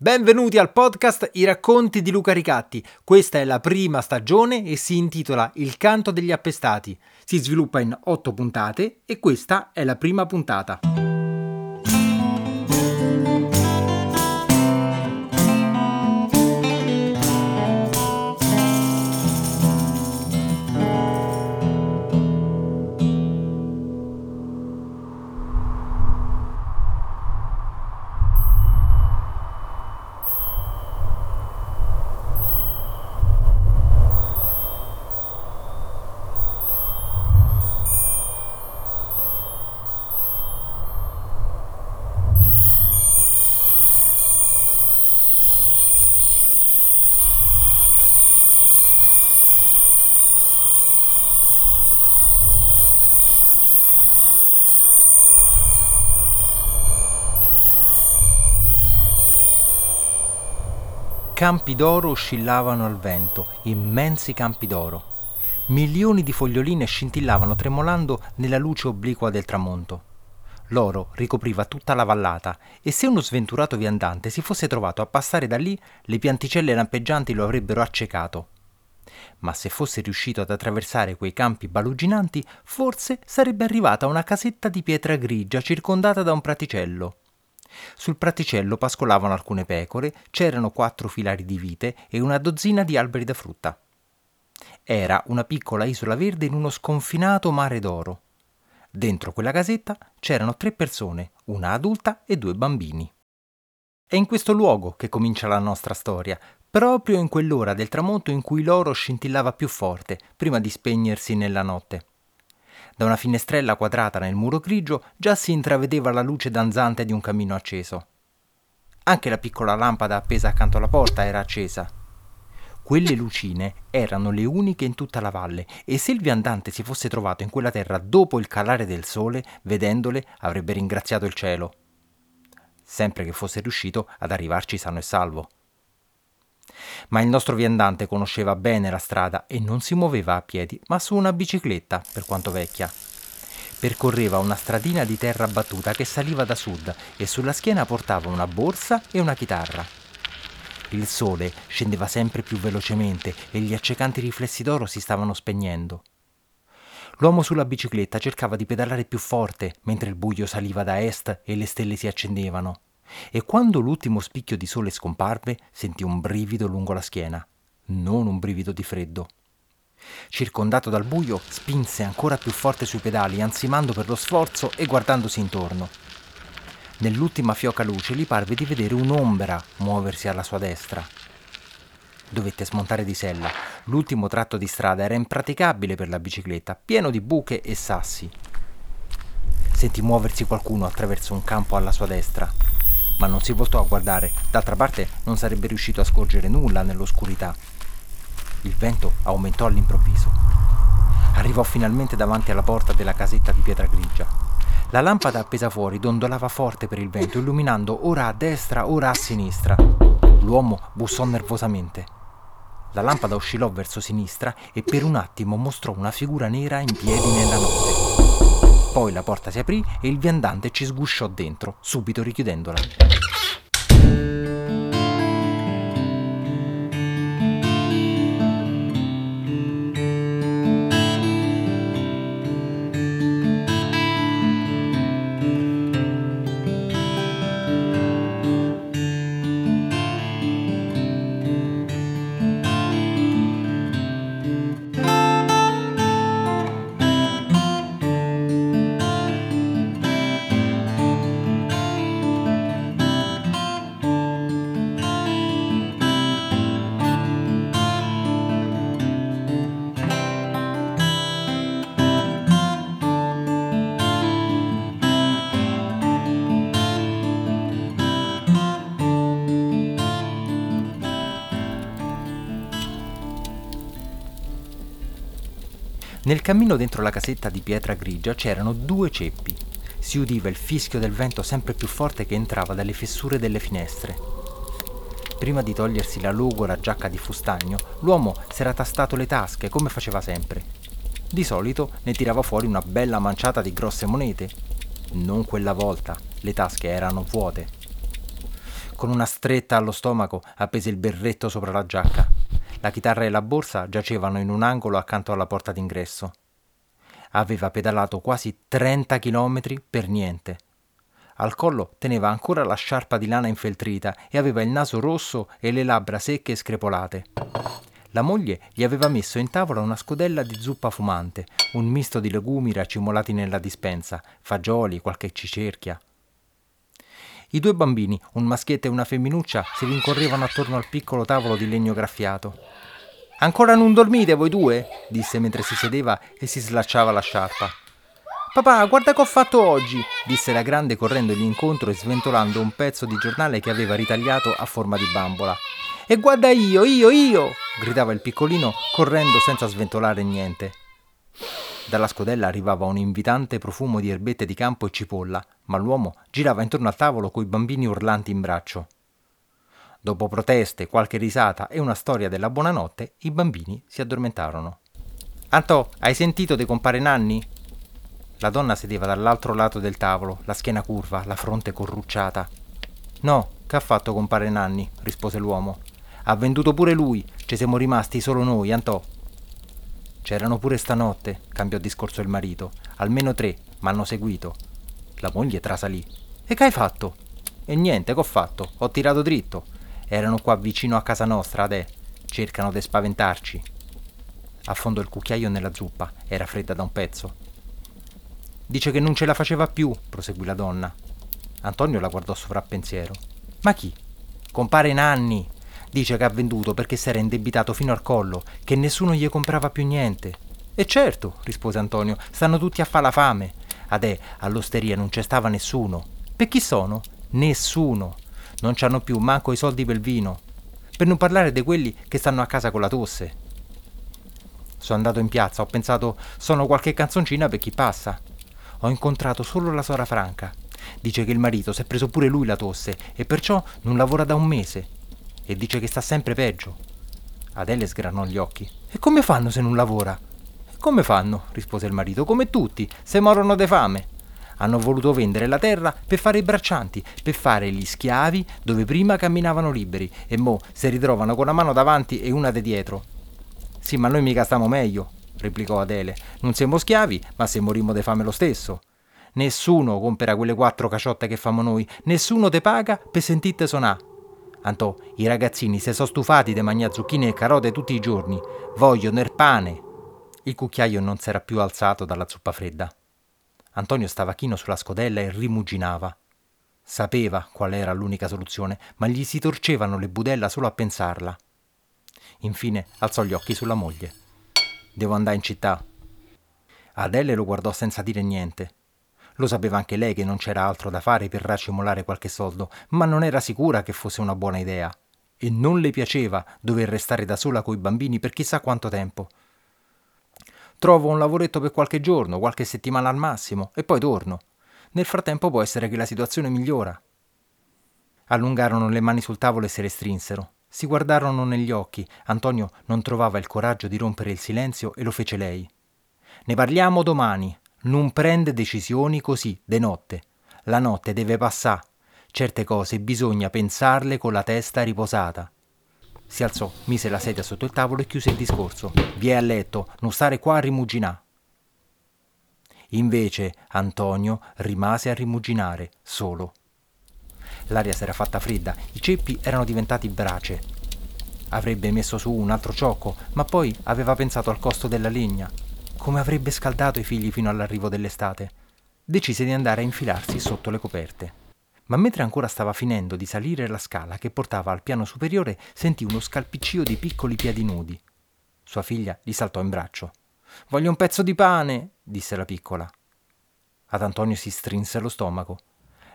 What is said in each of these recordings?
Benvenuti al podcast I racconti di Luca Ricatti. Questa è la prima stagione e si intitola Il canto degli appestati. Si sviluppa in otto puntate e questa è la prima puntata. Campi d'oro oscillavano al vento, immensi campi d'oro. Milioni di foglioline scintillavano tremolando nella luce obliqua del tramonto. L'oro ricopriva tutta la vallata e se uno sventurato viandante si fosse trovato a passare da lì, le pianticelle lampeggianti lo avrebbero accecato. Ma se fosse riuscito ad attraversare quei campi baluginanti, forse sarebbe arrivata a una casetta di pietra grigia circondata da un praticello. Sul praticello pascolavano alcune pecore, c'erano quattro filari di vite e una dozzina di alberi da frutta. Era una piccola isola verde in uno sconfinato mare d'oro. Dentro quella casetta c'erano tre persone, una adulta e due bambini. È in questo luogo che comincia la nostra storia, proprio in quell'ora del tramonto in cui l'oro scintillava più forte, prima di spegnersi nella notte. Da una finestrella quadrata nel muro grigio già si intravedeva la luce danzante di un camino acceso. Anche la piccola lampada appesa accanto alla porta era accesa. Quelle lucine erano le uniche in tutta la valle e se il viandante si fosse trovato in quella terra dopo il calare del sole, vedendole avrebbe ringraziato il cielo. Sempre che fosse riuscito ad arrivarci sano e salvo ma il nostro viandante conosceva bene la strada e non si muoveva a piedi, ma su una bicicletta, per quanto vecchia. Percorreva una stradina di terra battuta che saliva da sud e sulla schiena portava una borsa e una chitarra. Il sole scendeva sempre più velocemente e gli accecanti riflessi d'oro si stavano spegnendo. L'uomo sulla bicicletta cercava di pedalare più forte mentre il buio saliva da est e le stelle si accendevano e quando l'ultimo spicchio di sole scomparve sentì un brivido lungo la schiena, non un brivido di freddo. Circondato dal buio, spinse ancora più forte sui pedali, ansimando per lo sforzo e guardandosi intorno. Nell'ultima fioca luce gli parve di vedere un'ombra muoversi alla sua destra. Dovette smontare di sella. L'ultimo tratto di strada era impraticabile per la bicicletta, pieno di buche e sassi. Sentì muoversi qualcuno attraverso un campo alla sua destra ma non si voltò a guardare, d'altra parte non sarebbe riuscito a scorgere nulla nell'oscurità. Il vento aumentò all'improvviso. Arrivò finalmente davanti alla porta della casetta di pietra grigia. La lampada appesa fuori dondolava forte per il vento, illuminando ora a destra, ora a sinistra. L'uomo bussò nervosamente. La lampada oscillò verso sinistra e per un attimo mostrò una figura nera in piedi nella notte. Poi la porta si aprì e il viandante ci sgusciò dentro, subito richiudendola. Nel cammino dentro la casetta di pietra grigia c'erano due ceppi. Si udiva il fischio del vento sempre più forte che entrava dalle fessure delle finestre. Prima di togliersi la logora giacca di fustagno, l'uomo si era tastato le tasche come faceva sempre. Di solito ne tirava fuori una bella manciata di grosse monete. Non quella volta, le tasche erano vuote. Con una stretta allo stomaco appese il berretto sopra la giacca. La chitarra e la borsa giacevano in un angolo accanto alla porta d'ingresso. Aveva pedalato quasi 30 chilometri per niente. Al collo teneva ancora la sciarpa di lana infeltrita e aveva il naso rosso e le labbra secche e screpolate. La moglie gli aveva messo in tavola una scodella di zuppa fumante, un misto di legumi racimolati nella dispensa, fagioli, qualche cicerchia. I due bambini, un maschietto e una femminuccia, si rincorrevano attorno al piccolo tavolo di legno graffiato. Ancora non dormite voi due? disse mentre si sedeva e si slacciava la sciarpa. Papà, guarda che ho fatto oggi, disse la grande correndogli incontro e sventolando un pezzo di giornale che aveva ritagliato a forma di bambola. E guarda io, io, io! gridava il piccolino correndo senza sventolare niente. Dalla scodella arrivava un invitante profumo di erbette di campo e cipolla, ma l'uomo girava intorno al tavolo coi bambini urlanti in braccio. Dopo proteste, qualche risata e una storia della buonanotte, i bambini si addormentarono. Antò, hai sentito di compare Nanni? La donna sedeva dall'altro lato del tavolo, la schiena curva, la fronte corrucciata. No, che ha fatto compare Nanni? rispose l'uomo. Ha venduto pure lui, ci siamo rimasti solo noi, Antò. C'erano pure stanotte, cambiò discorso il marito. Almeno tre, ma hanno seguito. La moglie trasalì. E che hai fatto? E niente, che ho fatto? Ho tirato dritto. Erano qua vicino a casa nostra, adè. Cercano di spaventarci. Affondò il cucchiaio nella zuppa. Era fredda da un pezzo. Dice che non ce la faceva più, proseguì la donna. Antonio la guardò sovrappensiero. Ma chi? Compare Nanni, Dice che ha venduto perché si era indebitato fino al collo, che nessuno gli comprava più niente. E certo, rispose Antonio, stanno tutti a fa la fame. Adè, all'osteria non c'è stava nessuno. Per chi sono? Nessuno. Non c'hanno più manco i soldi per il vino. Per non parlare di quelli che stanno a casa con la tosse. Sono andato in piazza, ho pensato sono qualche canzoncina per chi passa. Ho incontrato solo la sora Franca. Dice che il marito si è preso pure lui la tosse e perciò non lavora da un mese e dice che sta sempre peggio. Adele sgranò gli occhi. E come fanno se non lavora? Come fanno? rispose il marito. Come tutti, se morono de fame. Hanno voluto vendere la terra per fare i braccianti, per fare gli schiavi dove prima camminavano liberi e mo si ritrovano con una mano davanti e una di dietro. Sì, ma noi mica stiamo meglio, replicò Adele. Non siamo schiavi, ma se morimo de fame lo stesso. Nessuno compera quelle quattro caciotte che famo noi, nessuno te paga per sentite sonà. Antò, i ragazzini si sono stufati di mangiare zucchine e carote tutti i giorni. Vogliono il pane. Il cucchiaio non s'era più alzato dalla zuppa fredda. Antonio stava chino sulla scodella e rimuginava. Sapeva qual era l'unica soluzione, ma gli si torcevano le budella solo a pensarla. Infine alzò gli occhi sulla moglie. Devo andare in città. Adele lo guardò senza dire niente. Lo sapeva anche lei che non c'era altro da fare per racimolare qualche soldo, ma non era sicura che fosse una buona idea. E non le piaceva dover restare da sola coi bambini per chissà quanto tempo. Trovo un lavoretto per qualche giorno, qualche settimana al massimo, e poi torno. Nel frattempo può essere che la situazione migliora. Allungarono le mani sul tavolo e si restrinsero. Si guardarono negli occhi. Antonio non trovava il coraggio di rompere il silenzio e lo fece lei. Ne parliamo domani, non prende decisioni così, de notte. La notte deve passare. Certe cose bisogna pensarle con la testa riposata. Si alzò, mise la sedia sotto il tavolo e chiuse il discorso. Vie a letto, non stare qua a rimuginare. Invece Antonio rimase a rimuginare, solo. L'aria s'era fatta fredda, i ceppi erano diventati brace. Avrebbe messo su un altro ciocco, ma poi aveva pensato al costo della legna come avrebbe scaldato i figli fino all'arrivo dell'estate, decise di andare a infilarsi sotto le coperte. Ma mentre ancora stava finendo di salire la scala che portava al piano superiore, sentì uno scalpiccio di piccoli piedi nudi. Sua figlia gli saltò in braccio. Voglio un pezzo di pane, disse la piccola. Ad Antonio si strinse lo stomaco.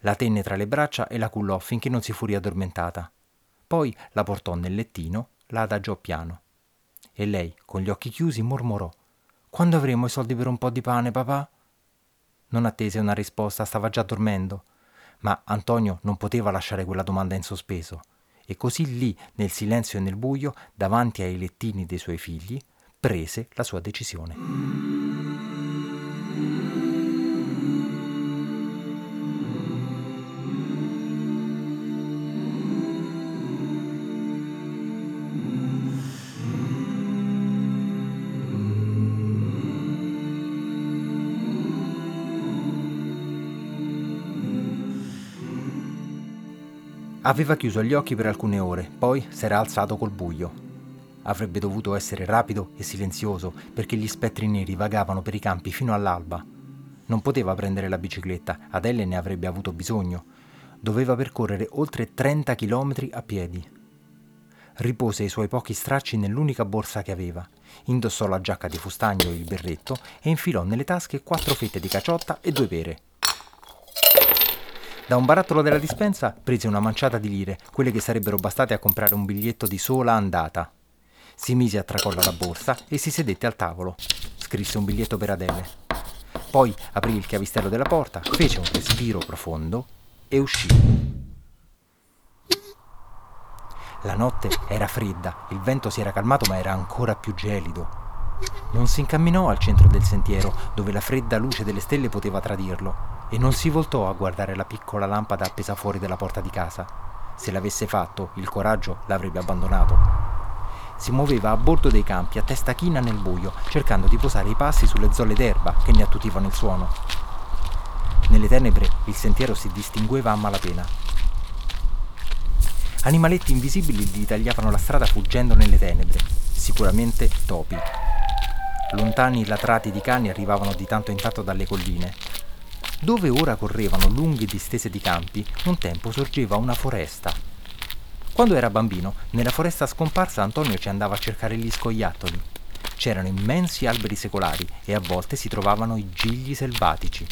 La tenne tra le braccia e la cullò finché non si fu riaddormentata. Poi la portò nel lettino, la adagiò piano. E lei, con gli occhi chiusi, mormorò quando avremo i soldi per un po' di pane, papà? Non attese una risposta, stava già dormendo. Ma Antonio non poteva lasciare quella domanda in sospeso. E così lì, nel silenzio e nel buio, davanti ai lettini dei suoi figli, prese la sua decisione. Aveva chiuso gli occhi per alcune ore, poi s'era alzato col buio. Avrebbe dovuto essere rapido e silenzioso perché gli spettri neri vagavano per i campi fino all'alba. Non poteva prendere la bicicletta, Adele ne avrebbe avuto bisogno. Doveva percorrere oltre 30 chilometri a piedi. Ripose i suoi pochi stracci nell'unica borsa che aveva, indossò la giacca di fustagno e il berretto e infilò nelle tasche quattro fette di caciotta e due pere. Da un barattolo della dispensa prese una manciata di lire, quelle che sarebbero bastate a comprare un biglietto di sola andata. Si mise a tracolla la borsa e si sedette al tavolo. Scrisse un biglietto per Adele. Poi aprì il chiavistello della porta, fece un respiro profondo e uscì. La notte era fredda, il vento si era calmato ma era ancora più gelido. Non si incamminò al centro del sentiero, dove la fredda luce delle stelle poteva tradirlo, e non si voltò a guardare la piccola lampada appesa fuori dalla porta di casa. Se l'avesse fatto, il coraggio l'avrebbe abbandonato si muoveva a bordo dei campi a testa china nel buio, cercando di posare i passi sulle zolle d'erba che ne attutivano il suono. Nelle tenebre il sentiero si distingueva a malapena. Animaletti invisibili gli tagliavano la strada fuggendo nelle tenebre, sicuramente topi. Lontani latrati di cani arrivavano di tanto in tanto dalle colline. Dove ora correvano lunghe distese di campi, un tempo sorgeva una foresta, quando era bambino, nella foresta scomparsa Antonio ci andava a cercare gli scoiattoli. C'erano immensi alberi secolari e a volte si trovavano i gigli selvatici.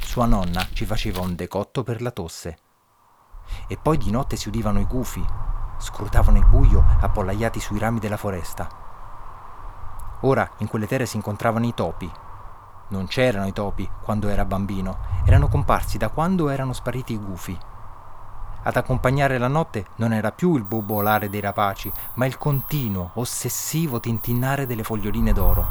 Sua nonna ci faceva un decotto per la tosse. E poi di notte si udivano i gufi, scrutavano il buio appollaiati sui rami della foresta. Ora in quelle terre si incontravano i topi. Non c'erano i topi quando era bambino, erano comparsi da quando erano spariti i gufi. Ad accompagnare la notte non era più il bubolare dei rapaci, ma il continuo, ossessivo tintinnare delle foglioline d'oro.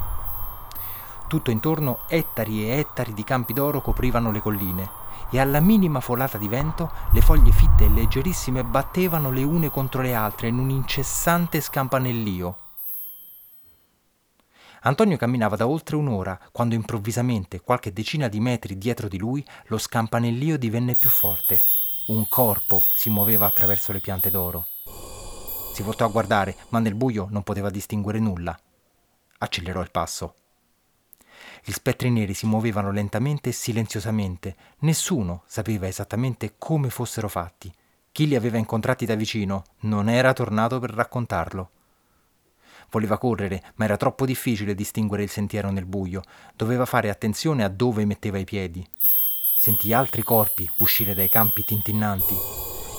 Tutto intorno ettari e ettari di campi d'oro coprivano le colline e alla minima folata di vento le foglie fitte e leggerissime battevano le une contro le altre in un incessante scampanellio. Antonio camminava da oltre un'ora quando improvvisamente, qualche decina di metri dietro di lui, lo scampanellio divenne più forte un corpo si muoveva attraverso le piante d'oro. Si voltò a guardare, ma nel buio non poteva distinguere nulla. Accelerò il passo. Gli spettri neri si muovevano lentamente e silenziosamente. Nessuno sapeva esattamente come fossero fatti. Chi li aveva incontrati da vicino non era tornato per raccontarlo. Voleva correre, ma era troppo difficile distinguere il sentiero nel buio. Doveva fare attenzione a dove metteva i piedi. Sentì altri corpi uscire dai campi tintinnanti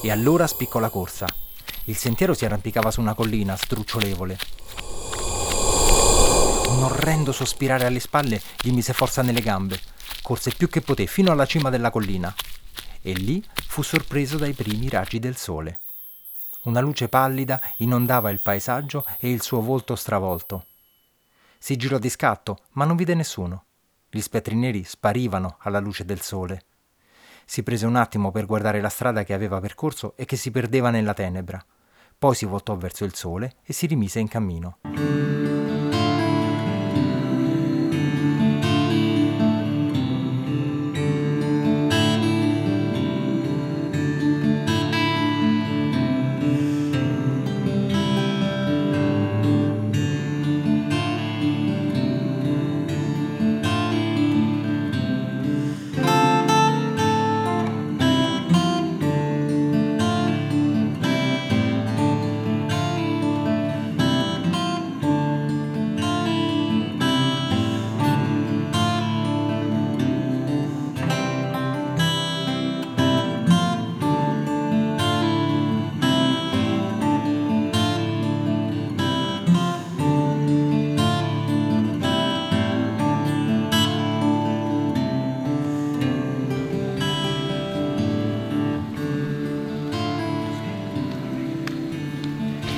e allora spiccò la corsa. Il sentiero si arrampicava su una collina strucciolevole. Un orrendo sospirare alle spalle gli mise forza nelle gambe. Corse più che poté fino alla cima della collina e lì fu sorpreso dai primi raggi del sole. Una luce pallida inondava il paesaggio e il suo volto stravolto. Si girò di scatto, ma non vide nessuno. Gli spettri neri sparivano alla luce del sole. Si prese un attimo per guardare la strada che aveva percorso e che si perdeva nella tenebra. Poi si voltò verso il sole e si rimise in cammino.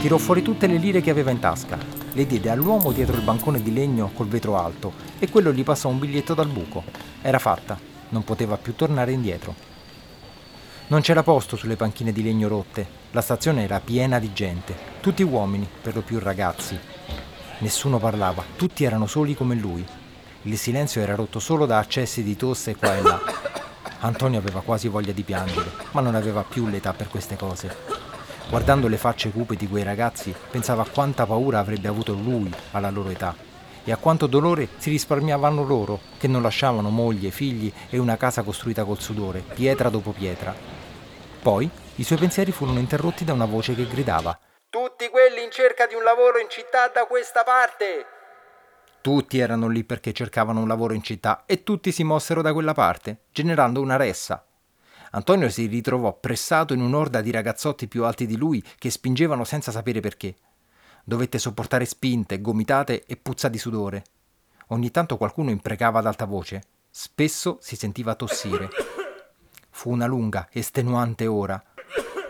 Tirò fuori tutte le lire che aveva in tasca, le diede all'uomo dietro il bancone di legno col vetro alto e quello gli passò un biglietto dal buco. Era fatta, non poteva più tornare indietro. Non c'era posto sulle panchine di legno rotte, la stazione era piena di gente, tutti uomini, per lo più ragazzi. Nessuno parlava, tutti erano soli come lui. Il silenzio era rotto solo da accessi di tosse qua e là. Antonio aveva quasi voglia di piangere, ma non aveva più l'età per queste cose. Guardando le facce cupe di quei ragazzi, pensava a quanta paura avrebbe avuto lui alla loro età e a quanto dolore si risparmiavano loro, che non lasciavano moglie, figli e una casa costruita col sudore, pietra dopo pietra. Poi i suoi pensieri furono interrotti da una voce che gridava Tutti quelli in cerca di un lavoro in città da questa parte! Tutti erano lì perché cercavano un lavoro in città e tutti si mossero da quella parte, generando una ressa. Antonio si ritrovò pressato in un'orda di ragazzotti più alti di lui che spingevano senza sapere perché. Dovette sopportare spinte, gomitate e puzza di sudore. Ogni tanto qualcuno imprecava ad alta voce. Spesso si sentiva tossire. Fu una lunga, estenuante ora.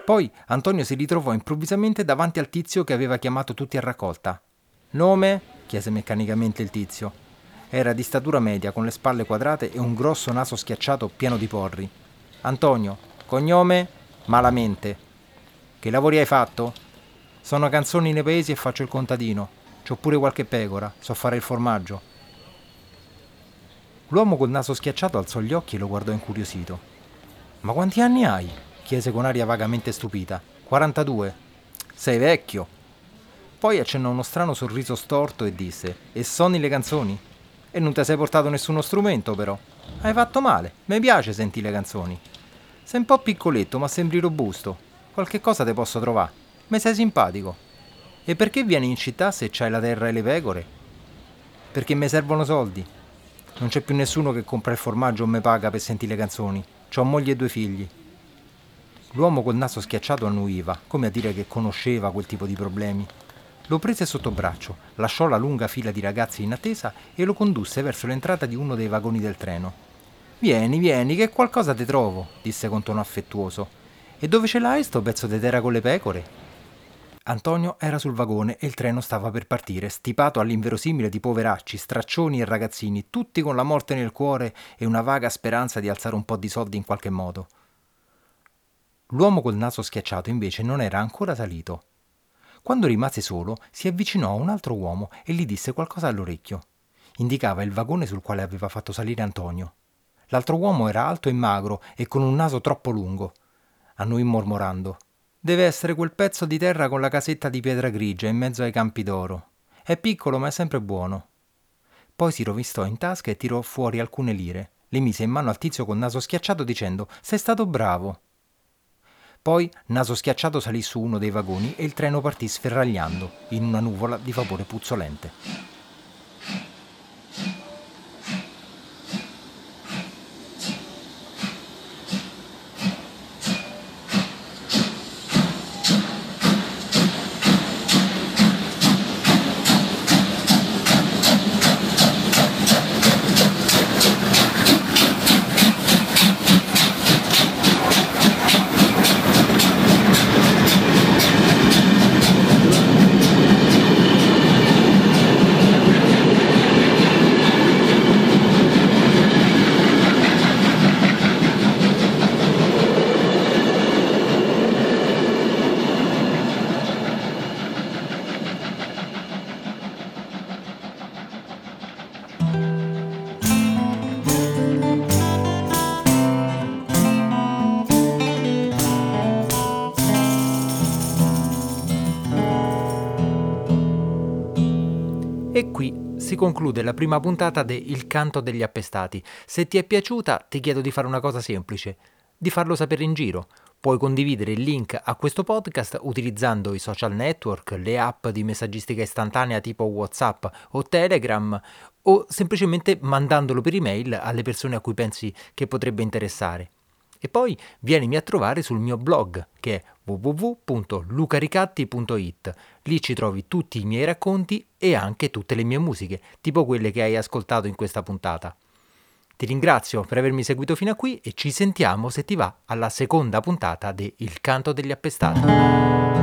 Poi Antonio si ritrovò improvvisamente davanti al tizio che aveva chiamato tutti a raccolta. Nome? chiese meccanicamente il tizio. Era di statura media, con le spalle quadrate e un grosso naso schiacciato pieno di porri. Antonio, cognome? Malamente. Che lavori hai fatto? Sono canzoni nei paesi e faccio il contadino. C'ho pure qualche pecora, so fare il formaggio. L'uomo col naso schiacciato alzò gli occhi e lo guardò incuriosito. Ma quanti anni hai? chiese con aria vagamente stupita. 42. Sei vecchio, poi accennò uno strano sorriso storto e disse: E suoni le canzoni? E non ti sei portato nessuno strumento, però. Hai fatto male. Mi piace sentire le canzoni. Sei un po' piccoletto, ma sembri robusto. Qualche cosa te posso trovare. Mi sei simpatico. E perché vieni in città se c'hai la terra e le pecore? Perché mi servono soldi. Non c'è più nessuno che compra il formaggio o mi paga per sentire le canzoni. C'ho moglie e due figli. L'uomo col naso schiacciato annuiva, come a dire che conosceva quel tipo di problemi. Lo prese sotto braccio, lasciò la lunga fila di ragazzi in attesa e lo condusse verso l'entrata di uno dei vagoni del treno. Vieni, vieni, che qualcosa te trovo, disse con tono affettuoso. E dove ce l'hai sto pezzo di terra con le pecore? Antonio era sul vagone e il treno stava per partire, stipato all'inverosimile di poveracci, straccioni e ragazzini, tutti con la morte nel cuore e una vaga speranza di alzare un po' di soldi in qualche modo. L'uomo col naso schiacciato invece non era ancora salito. Quando rimase solo, si avvicinò a un altro uomo e gli disse qualcosa all'orecchio. Indicava il vagone sul quale aveva fatto salire Antonio. L'altro uomo era alto e magro e con un naso troppo lungo. Annui mormorando. Deve essere quel pezzo di terra con la casetta di pietra grigia in mezzo ai campi d'oro. È piccolo ma è sempre buono. Poi si rovistò in tasca e tirò fuori alcune lire. Le mise in mano al tizio col naso schiacciato dicendo Sei stato bravo. Poi, naso schiacciato, salì su uno dei vagoni e il treno partì sferragliando in una nuvola di vapore puzzolente. Si conclude la prima puntata de Il canto degli appestati. Se ti è piaciuta ti chiedo di fare una cosa semplice, di farlo sapere in giro. Puoi condividere il link a questo podcast utilizzando i social network, le app di messaggistica istantanea tipo WhatsApp o Telegram o semplicemente mandandolo per email alle persone a cui pensi che potrebbe interessare. E poi vienimi a trovare sul mio blog che è www.lucaricatti.it. Lì ci trovi tutti i miei racconti e anche tutte le mie musiche, tipo quelle che hai ascoltato in questa puntata. Ti ringrazio per avermi seguito fino a qui e ci sentiamo se ti va alla seconda puntata di Il canto degli appestati.